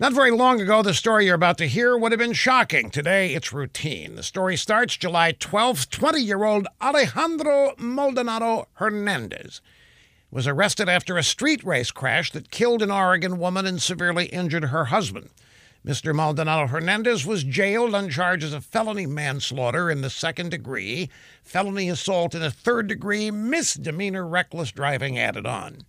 Not very long ago, the story you're about to hear would have been shocking. Today, it's routine. The story starts July 12th. 20 year old Alejandro Maldonado Hernandez was arrested after a street race crash that killed an Oregon woman and severely injured her husband. Mr. Maldonado Hernandez was jailed on charges of felony manslaughter in the second degree, felony assault in the third degree, misdemeanor reckless driving added on.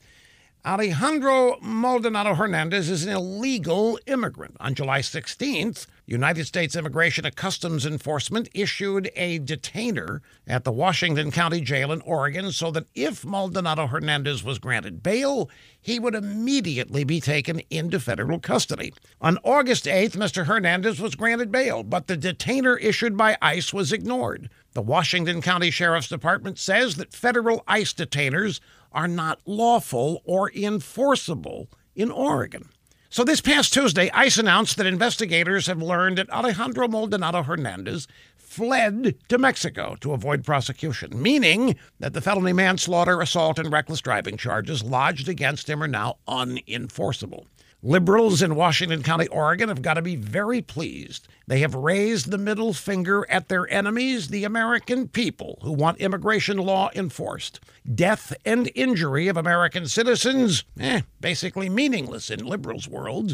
Alejandro Maldonado Hernandez is an illegal immigrant. On July 16th, United States Immigration and Customs Enforcement issued a detainer at the Washington County Jail in Oregon so that if Maldonado Hernandez was granted bail, he would immediately be taken into federal custody. On August 8th, Mr. Hernandez was granted bail, but the detainer issued by ICE was ignored. The Washington County Sheriff's Department says that federal ICE detainers are not lawful or enforceable in Oregon. So, this past Tuesday, ICE announced that investigators have learned that Alejandro Maldonado Hernandez fled to Mexico to avoid prosecution, meaning that the felony manslaughter, assault, and reckless driving charges lodged against him are now unenforceable. Liberals in Washington County, Oregon have got to be very pleased. They have raised the middle finger at their enemies, the American people who want immigration law enforced. Death and injury of American citizens, eh, basically meaningless in liberals' worlds.